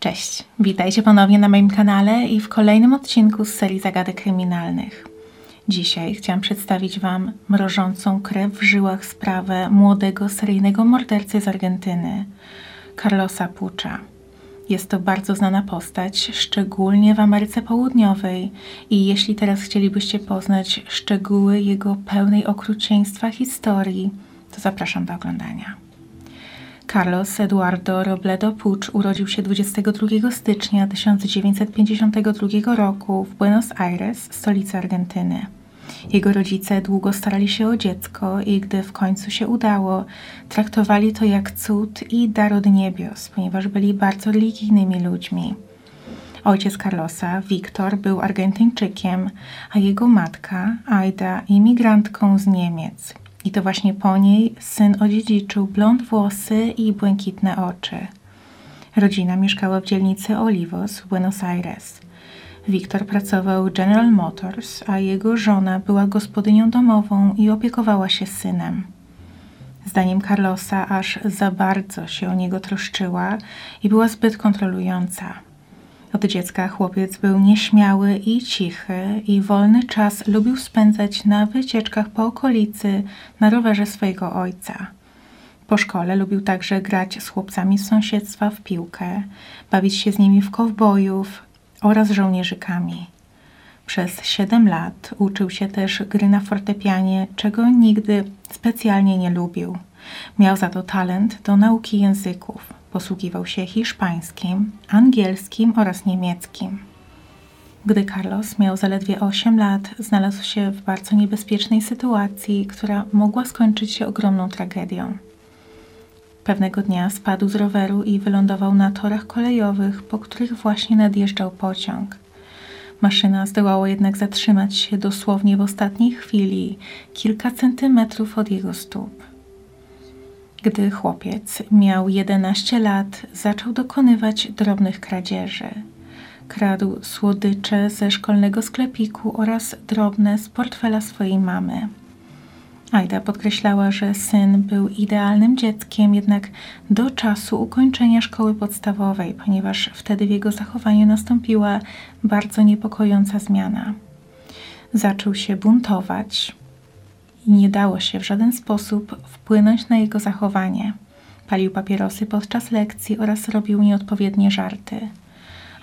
Cześć, witajcie ponownie na moim kanale i w kolejnym odcinku z serii zagadek kryminalnych. Dzisiaj chciałam przedstawić Wam mrożącą krew w żyłach sprawę młodego seryjnego mordercy z Argentyny, Carlosa Pucza. Jest to bardzo znana postać, szczególnie w Ameryce Południowej i jeśli teraz chcielibyście poznać szczegóły jego pełnej okrucieństwa historii, to zapraszam do oglądania. Carlos Eduardo Robledo Pucz urodził się 22 stycznia 1952 roku w Buenos Aires, stolicy Argentyny. Jego rodzice długo starali się o dziecko i gdy w końcu się udało, traktowali to jak cud i dar od niebios, ponieważ byli bardzo religijnymi ludźmi. Ojciec Carlosa, Wiktor, był Argentyńczykiem, a jego matka, Aida, imigrantką z Niemiec. I to właśnie po niej syn odziedziczył blond włosy i błękitne oczy. Rodzina mieszkała w dzielnicy Olivos w Buenos Aires. Wiktor pracował w General Motors, a jego żona była gospodynią domową i opiekowała się synem. Zdaniem Carlosa aż za bardzo się o niego troszczyła i była zbyt kontrolująca. Od dziecka chłopiec był nieśmiały i cichy i wolny czas lubił spędzać na wycieczkach po okolicy na rowerze swojego ojca. Po szkole lubił także grać z chłopcami z sąsiedztwa w piłkę, bawić się z nimi w kowbojów oraz żołnierzykami. Przez siedem lat uczył się też gry na fortepianie, czego nigdy specjalnie nie lubił. Miał za to talent do nauki języków. Posługiwał się hiszpańskim, angielskim oraz niemieckim. Gdy Carlos miał zaledwie 8 lat, znalazł się w bardzo niebezpiecznej sytuacji, która mogła skończyć się ogromną tragedią. Pewnego dnia spadł z roweru i wylądował na torach kolejowych, po których właśnie nadjeżdżał pociąg. Maszyna zdołała jednak zatrzymać się dosłownie w ostatniej chwili, kilka centymetrów od jego stóp. Gdy chłopiec miał 11 lat, zaczął dokonywać drobnych kradzieży. Kradł słodycze ze szkolnego sklepiku oraz drobne z portfela swojej mamy. Aida podkreślała, że syn był idealnym dzieckiem, jednak do czasu ukończenia szkoły podstawowej, ponieważ wtedy w jego zachowaniu nastąpiła bardzo niepokojąca zmiana. Zaczął się buntować i nie dało się w żaden sposób wpłynąć na jego zachowanie. Palił papierosy podczas lekcji oraz robił nieodpowiednie żarty.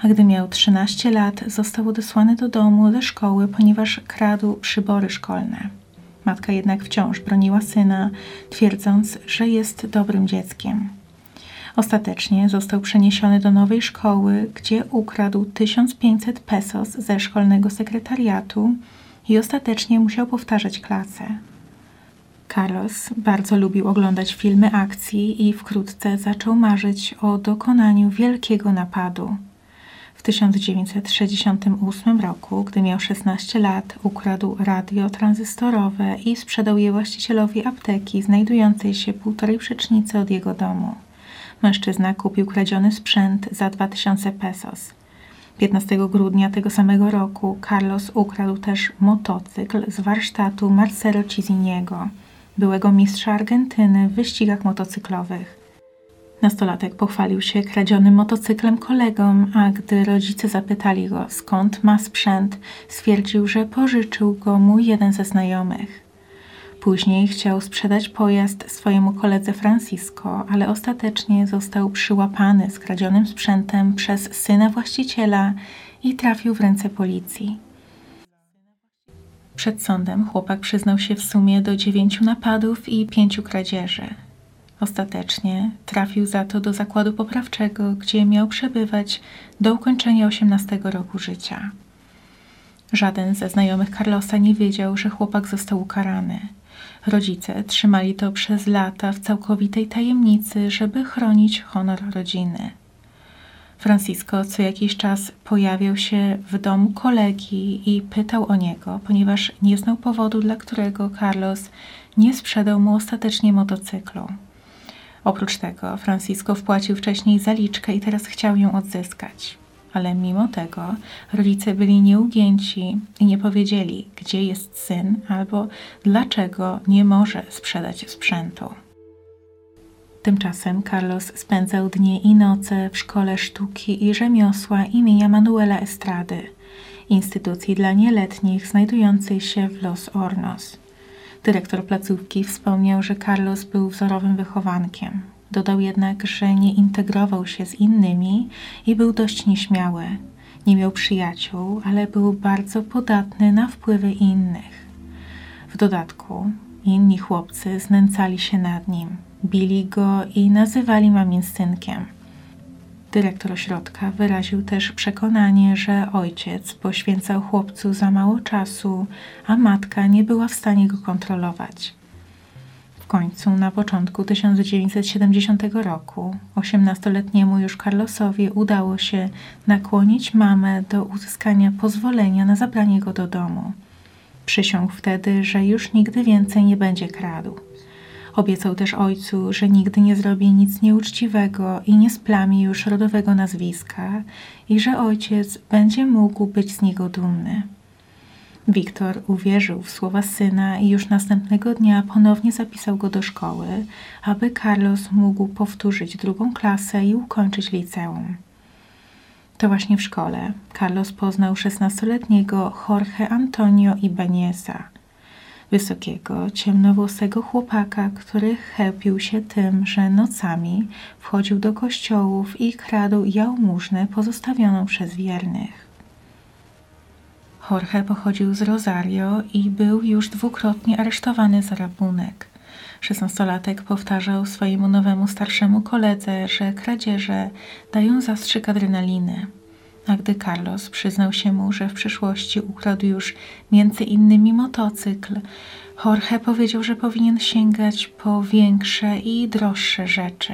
A gdy miał 13 lat, został odesłany do domu ze szkoły, ponieważ kradł przybory szkolne. Matka jednak wciąż broniła syna, twierdząc, że jest dobrym dzieckiem. Ostatecznie został przeniesiony do nowej szkoły, gdzie ukradł 1500 pesos ze szkolnego sekretariatu i ostatecznie musiał powtarzać klasę. Carlos bardzo lubił oglądać filmy akcji i wkrótce zaczął marzyć o dokonaniu wielkiego napadu. W 1968 roku, gdy miał 16 lat, ukradł radio tranzystorowe i sprzedał je właścicielowi apteki znajdującej się półtorej przecznicy od jego domu. Mężczyzna kupił kradziony sprzęt za 2000 pesos. 15 grudnia tego samego roku Carlos ukradł też motocykl z warsztatu Marcelo Ciziniego, byłego mistrza Argentyny w wyścigach motocyklowych. Nastolatek pochwalił się kradzionym motocyklem kolegom, a gdy rodzice zapytali go, skąd ma sprzęt, stwierdził, że pożyczył go mu jeden ze znajomych. Później chciał sprzedać pojazd swojemu koledze Francisco, ale ostatecznie został przyłapany z sprzętem przez syna właściciela i trafił w ręce policji. Przed sądem chłopak przyznał się w sumie do dziewięciu napadów i pięciu kradzieży. Ostatecznie trafił za to do zakładu poprawczego, gdzie miał przebywać do ukończenia 18 roku życia. Żaden ze znajomych Carlosa nie wiedział, że chłopak został ukarany. Rodzice trzymali to przez lata w całkowitej tajemnicy, żeby chronić honor rodziny. Francisco co jakiś czas pojawiał się w domu kolegi i pytał o niego, ponieważ nie znał powodu, dla którego Carlos nie sprzedał mu ostatecznie motocyklu. Oprócz tego Francisco wpłacił wcześniej zaliczkę i teraz chciał ją odzyskać. Ale mimo tego rodzice byli nieugięci i nie powiedzieli, gdzie jest syn albo dlaczego nie może sprzedać sprzętu. Tymczasem Carlos spędzał dnie i noce w Szkole Sztuki i Rzemiosła imienia Manuela Estrady, instytucji dla nieletnich znajdującej się w Los Hornos. Dyrektor placówki wspomniał, że Carlos był wzorowym wychowankiem. Dodał jednak, że nie integrował się z innymi i był dość nieśmiały. Nie miał przyjaciół, ale był bardzo podatny na wpływy innych. W dodatku inni chłopcy znęcali się nad nim, bili go i nazywali mamin synkiem. Dyrektor ośrodka wyraził też przekonanie, że ojciec poświęcał chłopcu za mało czasu, a matka nie była w stanie go kontrolować. W końcu, na początku 1970 roku, 18-letniemu już Carlosowi udało się nakłonić mamę do uzyskania pozwolenia na zabranie go do domu. Przysiągł wtedy, że już nigdy więcej nie będzie kradł. Obiecał też ojcu, że nigdy nie zrobi nic nieuczciwego i nie splami już rodowego nazwiska i że ojciec będzie mógł być z niego dumny. Wiktor uwierzył w słowa syna i już następnego dnia ponownie zapisał go do szkoły, aby Carlos mógł powtórzyć drugą klasę i ukończyć liceum. To właśnie w szkole Carlos poznał szesnastoletniego Jorge Antonio Ibaneza, wysokiego, ciemnowłosego chłopaka, który chełpił się tym, że nocami wchodził do kościołów i kradł jałmużnę pozostawioną przez wiernych. Jorge pochodził z Rosario i był już dwukrotnie aresztowany za rabunek. Szesnastolatek powtarzał swojemu nowemu starszemu koledze, że kradzieże dają zastrzyk adrenaliny. A gdy Carlos przyznał się mu, że w przyszłości ukradł już między innymi motocykl, Jorge powiedział, że powinien sięgać po większe i droższe rzeczy.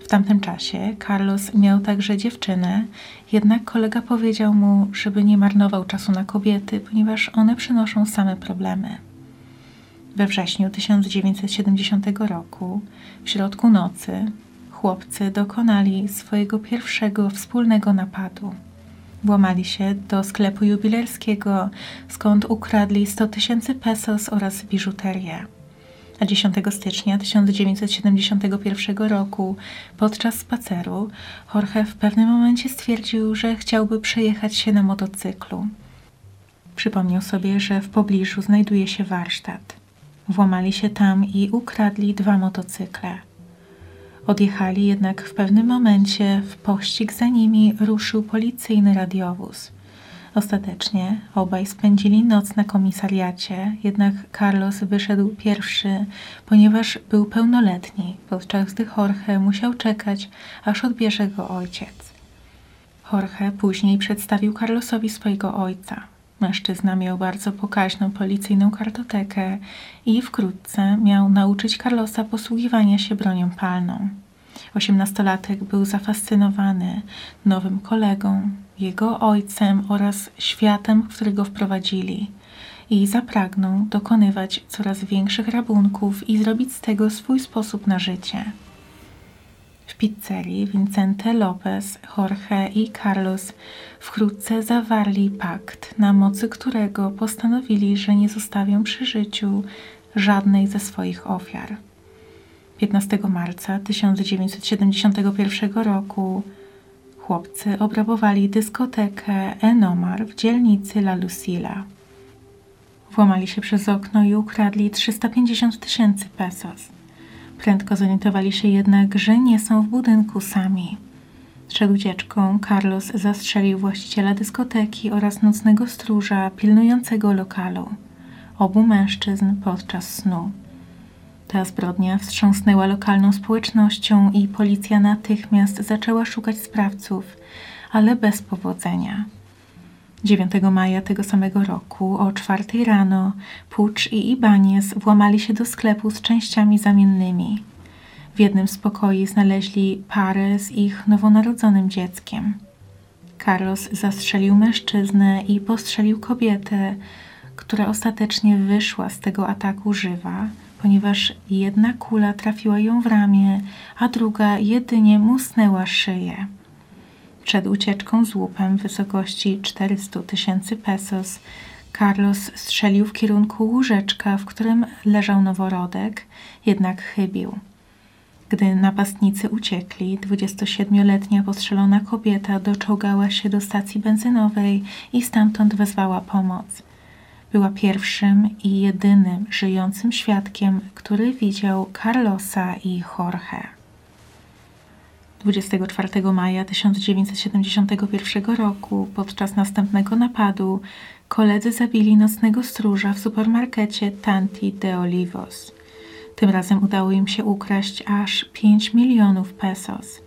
W tamtym czasie Carlos miał także dziewczynę, jednak kolega powiedział mu, żeby nie marnował czasu na kobiety, ponieważ one przynoszą same problemy. We wrześniu 1970 roku, w środku nocy, chłopcy dokonali swojego pierwszego wspólnego napadu. Włamali się do sklepu jubilerskiego, skąd ukradli 100 tysięcy pesos oraz biżuterię. A 10 stycznia 1971 roku, podczas spaceru, Jorge w pewnym momencie stwierdził, że chciałby przejechać się na motocyklu. Przypomniał sobie, że w pobliżu znajduje się warsztat. Włamali się tam i ukradli dwa motocykle. Odjechali, jednak w pewnym momencie w pościg za nimi ruszył policyjny radiowóz. Ostatecznie obaj spędzili noc na komisariacie, jednak Carlos wyszedł pierwszy, ponieważ był pełnoletni, podczas gdy Jorge musiał czekać, aż odbierze go ojciec. Jorge później przedstawił Carlosowi swojego ojca. Mężczyzna miał bardzo pokaźną policyjną kartotekę i wkrótce miał nauczyć Carlosa posługiwania się bronią palną. Osiemnastolatek był zafascynowany nowym kolegą, jego ojcem oraz światem, w który go wprowadzili i zapragnął dokonywać coraz większych rabunków i zrobić z tego swój sposób na życie. Pizzerii Vincente Lopez, Jorge i Carlos wkrótce zawarli pakt, na mocy którego postanowili, że nie zostawią przy życiu żadnej ze swoich ofiar. 15 marca 1971 roku chłopcy obrabowali dyskotekę Enomar w dzielnicy La Lucila. Włamali się przez okno i ukradli 350 tysięcy pesos. Prędko zorientowali się jednak, że nie są w budynku sami. Przed ucieczką Carlos zastrzelił właściciela dyskoteki oraz nocnego stróża pilnującego lokalu. Obu mężczyzn podczas snu. Ta zbrodnia wstrząsnęła lokalną społecznością i policja natychmiast zaczęła szukać sprawców, ale bez powodzenia. 9 maja tego samego roku o czwartej rano Pucz i Ibanez włamali się do sklepu z częściami zamiennymi. W jednym z pokoi znaleźli parę z ich nowonarodzonym dzieckiem. Carlos zastrzelił mężczyznę i postrzelił kobietę, która ostatecznie wyszła z tego ataku żywa, ponieważ jedna kula trafiła ją w ramię, a druga jedynie musnęła szyję. Przed ucieczką z łupem w wysokości 400 tysięcy pesos Carlos strzelił w kierunku łóżeczka, w którym leżał noworodek, jednak chybił. Gdy napastnicy uciekli, 27-letnia postrzelona kobieta doczołgała się do stacji benzynowej i stamtąd wezwała pomoc. Była pierwszym i jedynym żyjącym świadkiem, który widział Carlosa i Jorge. 24 maja 1971 roku, podczas następnego napadu, koledzy zabili nocnego stróża w supermarkecie Tanti de Olivos. Tym razem udało im się ukraść aż 5 milionów pesos.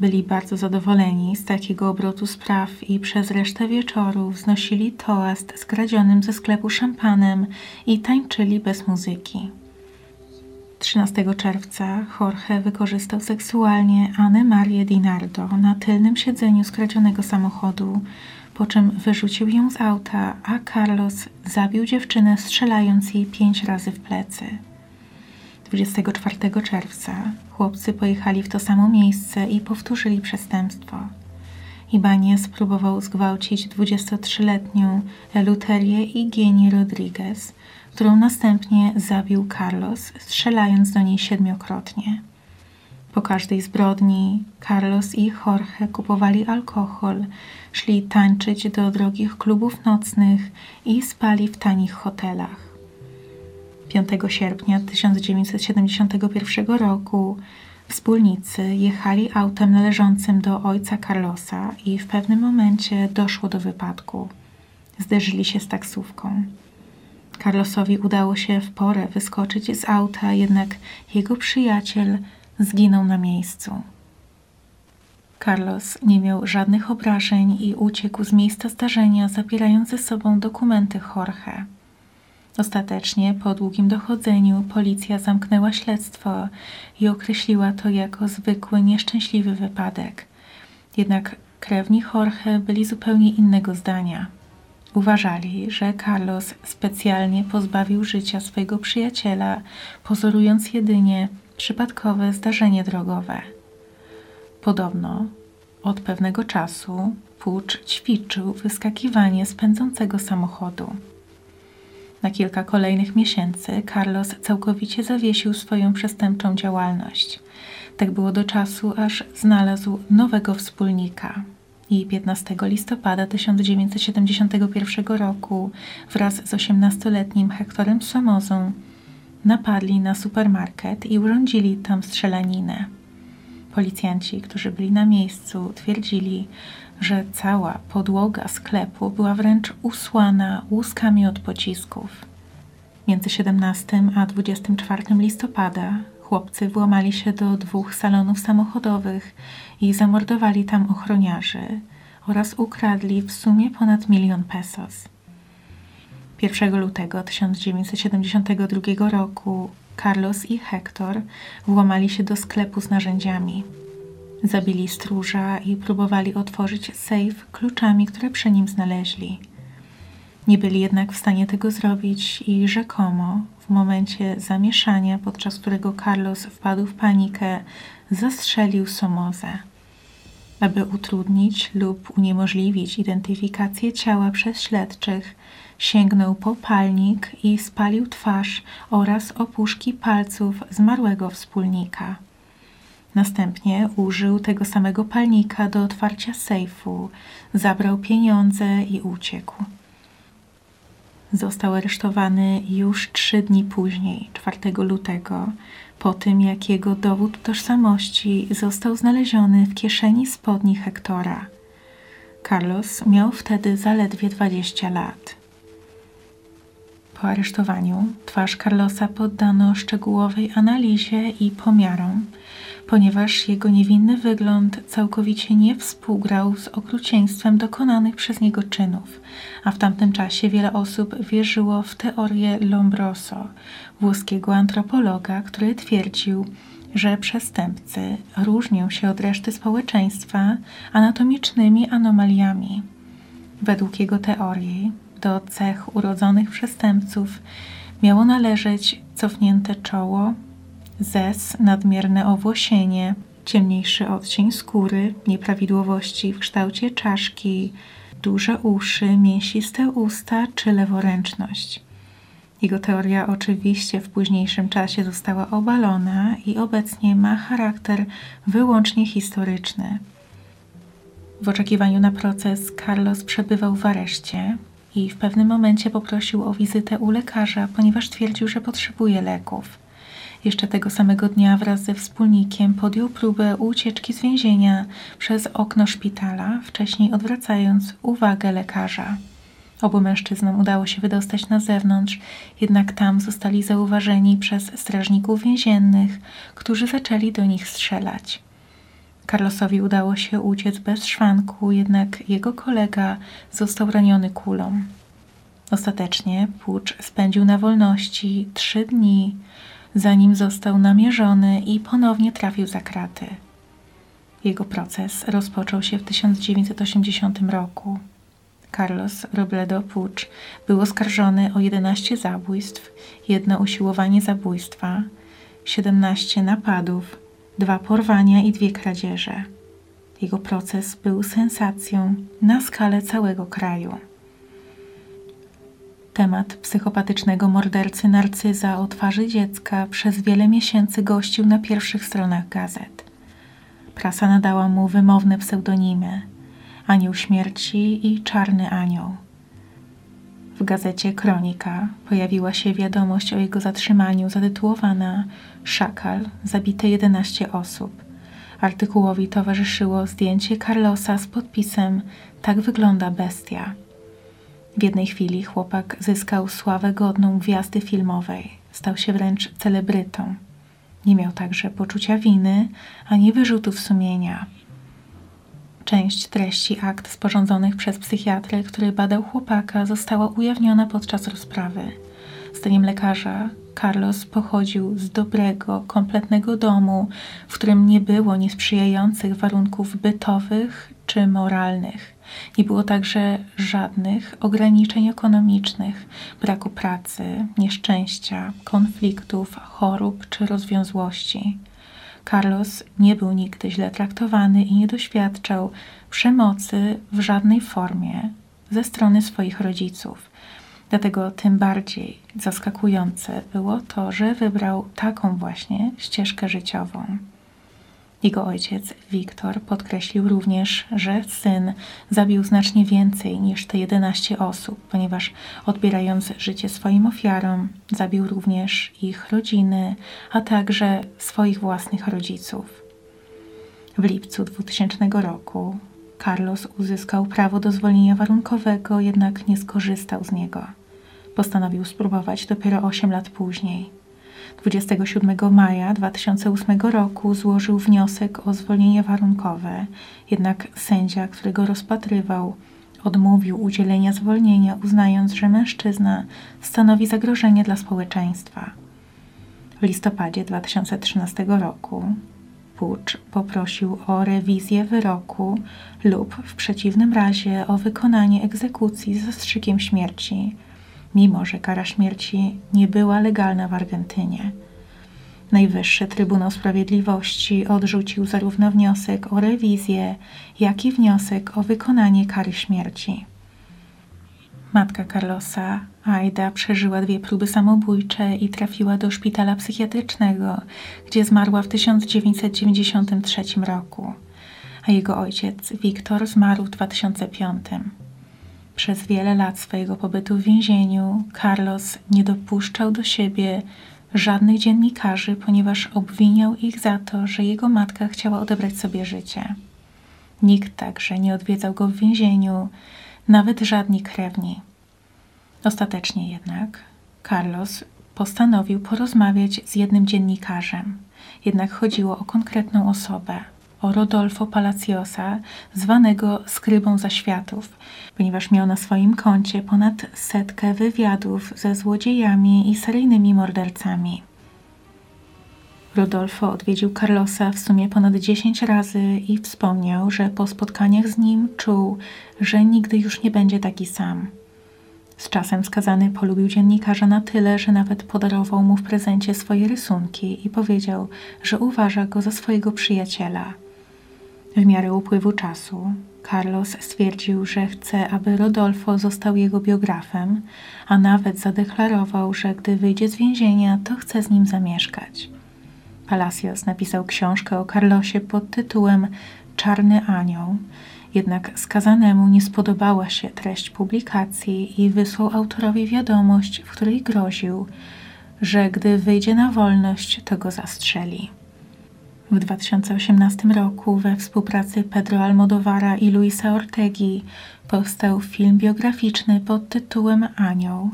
Byli bardzo zadowoleni z takiego obrotu spraw i przez resztę wieczoru wznosili toast skradzionym ze sklepu szampanem i tańczyli bez muzyki. 13 czerwca Jorge wykorzystał seksualnie Anę Marię Dinardo na tylnym siedzeniu skradzionego samochodu, po czym wyrzucił ją z auta, a Carlos zabił dziewczynę strzelając jej pięć razy w plecy. 24 czerwca chłopcy pojechali w to samo miejsce i powtórzyli przestępstwo. Ibanez próbował zgwałcić 23-letnią Eluterię Igieni Rodriguez, którą następnie zabił Carlos, strzelając do niej siedmiokrotnie. Po każdej zbrodni Carlos i Jorge kupowali alkohol, szli tańczyć do drogich klubów nocnych i spali w tanich hotelach. 5 sierpnia 1971 roku wspólnicy jechali autem należącym do ojca Carlosa i w pewnym momencie doszło do wypadku. Zderzyli się z taksówką. Carlosowi udało się w porę wyskoczyć z auta, jednak jego przyjaciel zginął na miejscu. Carlos nie miał żadnych obrażeń i uciekł z miejsca zdarzenia, zabierając ze sobą dokumenty Jorge. Ostatecznie, po długim dochodzeniu, policja zamknęła śledztwo i określiła to jako zwykły, nieszczęśliwy wypadek. Jednak krewni Jorge byli zupełnie innego zdania. Uważali, że Carlos specjalnie pozbawił życia swojego przyjaciela, pozorując jedynie przypadkowe zdarzenie drogowe. Podobno od pewnego czasu Pucz ćwiczył wyskakiwanie z pędzącego samochodu. Na kilka kolejnych miesięcy Carlos całkowicie zawiesił swoją przestępczą działalność. Tak było do czasu, aż znalazł nowego wspólnika. I 15 listopada 1971 roku wraz z 18-letnim Hectorem Somozą napadli na supermarket i urządzili tam strzelaninę. Policjanci, którzy byli na miejscu, twierdzili, że cała podłoga sklepu była wręcz usłana łuskami od pocisków. Między 17 a 24 listopada chłopcy włamali się do dwóch salonów samochodowych i zamordowali tam ochroniarzy oraz ukradli w sumie ponad milion pesos. 1 lutego 1972 roku Carlos i Hector włamali się do sklepu z narzędziami. Zabili stróża i próbowali otworzyć sejf kluczami, które przy nim znaleźli. Nie byli jednak w stanie tego zrobić i rzekomo w momencie zamieszania, podczas którego Carlos wpadł w panikę, zastrzelił Somozę. Aby utrudnić lub uniemożliwić identyfikację ciała przez śledczych, sięgnął po palnik i spalił twarz oraz opuszki palców zmarłego wspólnika. Następnie użył tego samego palnika do otwarcia sejfu, zabrał pieniądze i uciekł. Został aresztowany już trzy dni później, 4 lutego, po tym jak jego dowód tożsamości został znaleziony w kieszeni spodni Hektora. Carlos miał wtedy zaledwie 20 lat. Po aresztowaniu twarz Carlosa poddano szczegółowej analizie i pomiarom, ponieważ jego niewinny wygląd całkowicie nie współgrał z okrucieństwem dokonanych przez niego czynów, a w tamtym czasie wiele osób wierzyło w teorię Lombroso, włoskiego antropologa, który twierdził, że przestępcy różnią się od reszty społeczeństwa anatomicznymi anomaliami. Według jego teorii do cech urodzonych przestępców miało należeć cofnięte czoło, zes, nadmierne owłosienie, ciemniejszy odcień skóry, nieprawidłowości w kształcie czaszki, duże uszy, mięsiste usta czy leworęczność. Jego teoria oczywiście w późniejszym czasie została obalona i obecnie ma charakter wyłącznie historyczny. W oczekiwaniu na proces Carlos przebywał w areszcie i w pewnym momencie poprosił o wizytę u lekarza, ponieważ twierdził, że potrzebuje leków. Jeszcze tego samego dnia wraz ze wspólnikiem podjął próbę ucieczki z więzienia przez okno szpitala, wcześniej odwracając uwagę lekarza. Obu mężczyznom udało się wydostać na zewnątrz, jednak tam zostali zauważeni przez strażników więziennych, którzy zaczęli do nich strzelać. Carlosowi udało się uciec bez szwanku, jednak jego kolega został raniony kulą. Ostatecznie Pucz spędził na wolności trzy dni, zanim został namierzony i ponownie trafił za kraty. Jego proces rozpoczął się w 1980 roku. Carlos Robledo Pucz był oskarżony o 11 zabójstw, jedno usiłowanie zabójstwa, 17 napadów, dwa porwania i dwie kradzieże. Jego proces był sensacją na skalę całego kraju. Temat psychopatycznego mordercy Narcyza o twarzy dziecka przez wiele miesięcy gościł na pierwszych stronach gazet. Prasa nadała mu wymowne pseudonimy Anioł Śmierci i Czarny Anioł. W gazecie Kronika pojawiła się wiadomość o jego zatrzymaniu zatytułowana Szakal, zabite 11 osób. Artykułowi towarzyszyło zdjęcie Carlosa z podpisem Tak wygląda bestia. W jednej chwili chłopak zyskał sławę godną gwiazdy filmowej. Stał się wręcz celebrytą. Nie miał także poczucia winy ani wyrzutów sumienia. Część treści akt sporządzonych przez psychiatrę, który badał chłopaka, została ujawniona podczas rozprawy. Zdaniem lekarza, Carlos pochodził z dobrego, kompletnego domu, w którym nie było niesprzyjających warunków bytowych czy moralnych. Nie było także żadnych ograniczeń ekonomicznych, braku pracy, nieszczęścia, konfliktów, chorób czy rozwiązłości. Carlos nie był nigdy źle traktowany i nie doświadczał przemocy w żadnej formie ze strony swoich rodziców. Dlatego tym bardziej zaskakujące było to, że wybrał taką właśnie ścieżkę życiową. Jego ojciec, Wiktor, podkreślił również, że syn zabił znacznie więcej niż te 11 osób, ponieważ odbierając życie swoim ofiarom, zabił również ich rodziny, a także swoich własnych rodziców. W lipcu 2000 roku Carlos uzyskał prawo do zwolnienia warunkowego, jednak nie skorzystał z niego. Postanowił spróbować dopiero 8 lat później. 27 maja 2008 roku złożył wniosek o zwolnienie warunkowe, jednak sędzia, który go rozpatrywał, odmówił udzielenia zwolnienia, uznając, że mężczyzna stanowi zagrożenie dla społeczeństwa. W listopadzie 2013 roku Pucz poprosił o rewizję wyroku lub w przeciwnym razie o wykonanie egzekucji z zastrzykiem śmierci mimo że kara śmierci nie była legalna w Argentynie. Najwyższy Trybunał Sprawiedliwości odrzucił zarówno wniosek o rewizję, jak i wniosek o wykonanie kary śmierci. Matka Carlosa, Aida, przeżyła dwie próby samobójcze i trafiła do szpitala psychiatrycznego, gdzie zmarła w 1993 roku, a jego ojciec, Wiktor, zmarł w 2005. Przez wiele lat swojego pobytu w więzieniu Carlos nie dopuszczał do siebie żadnych dziennikarzy, ponieważ obwiniał ich za to, że jego matka chciała odebrać sobie życie. Nikt także nie odwiedzał go w więzieniu, nawet żadni krewni. Ostatecznie jednak Carlos postanowił porozmawiać z jednym dziennikarzem, jednak chodziło o konkretną osobę o Rodolfo Palaciosa, zwanego skrybą zaświatów, ponieważ miał na swoim koncie ponad setkę wywiadów ze złodziejami i seryjnymi mordercami. Rodolfo odwiedził Carlosa w sumie ponad 10 razy i wspomniał, że po spotkaniach z nim czuł, że nigdy już nie będzie taki sam. Z czasem skazany polubił dziennikarza na tyle, że nawet podarował mu w prezencie swoje rysunki i powiedział, że uważa go za swojego przyjaciela. W miarę upływu czasu Carlos stwierdził, że chce, aby Rodolfo został jego biografem, a nawet zadeklarował, że gdy wyjdzie z więzienia, to chce z nim zamieszkać. Palacios napisał książkę o Carlosie pod tytułem Czarny Anioł, jednak skazanemu nie spodobała się treść publikacji i wysłał autorowi wiadomość, w której groził, że gdy wyjdzie na wolność, to go zastrzeli. W 2018 roku we współpracy Pedro Almodovara i Luisa Ortegi powstał film biograficzny pod tytułem Anioł,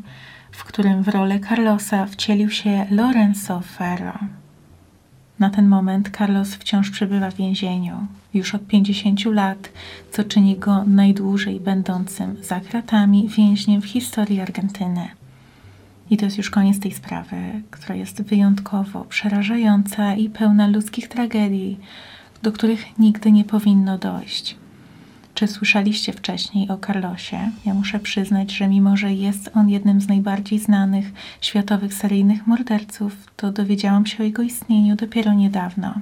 w którym w rolę Carlosa wcielił się Lorenzo Ferro. Na ten moment Carlos wciąż przebywa w więzieniu, już od 50 lat, co czyni go najdłużej będącym za kratami więźniem w historii Argentyny. I to jest już koniec tej sprawy, która jest wyjątkowo przerażająca i pełna ludzkich tragedii, do których nigdy nie powinno dojść. Czy słyszeliście wcześniej o Carlosie? Ja muszę przyznać, że mimo, że jest on jednym z najbardziej znanych światowych seryjnych morderców, to dowiedziałam się o jego istnieniu dopiero niedawno.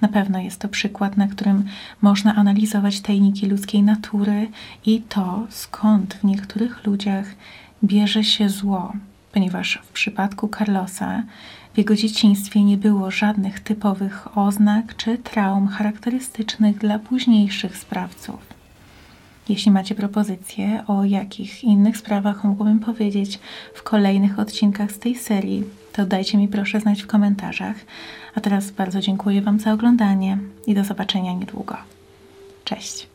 Na pewno jest to przykład, na którym można analizować tajniki ludzkiej natury i to, skąd w niektórych ludziach bierze się zło, ponieważ w przypadku Carlosa w jego dzieciństwie nie było żadnych typowych oznak czy traum charakterystycznych dla późniejszych sprawców. Jeśli macie propozycje, o jakich innych sprawach mógłbym powiedzieć w kolejnych odcinkach z tej serii, to dajcie mi proszę znać w komentarzach. A teraz bardzo dziękuję Wam za oglądanie i do zobaczenia niedługo. Cześć!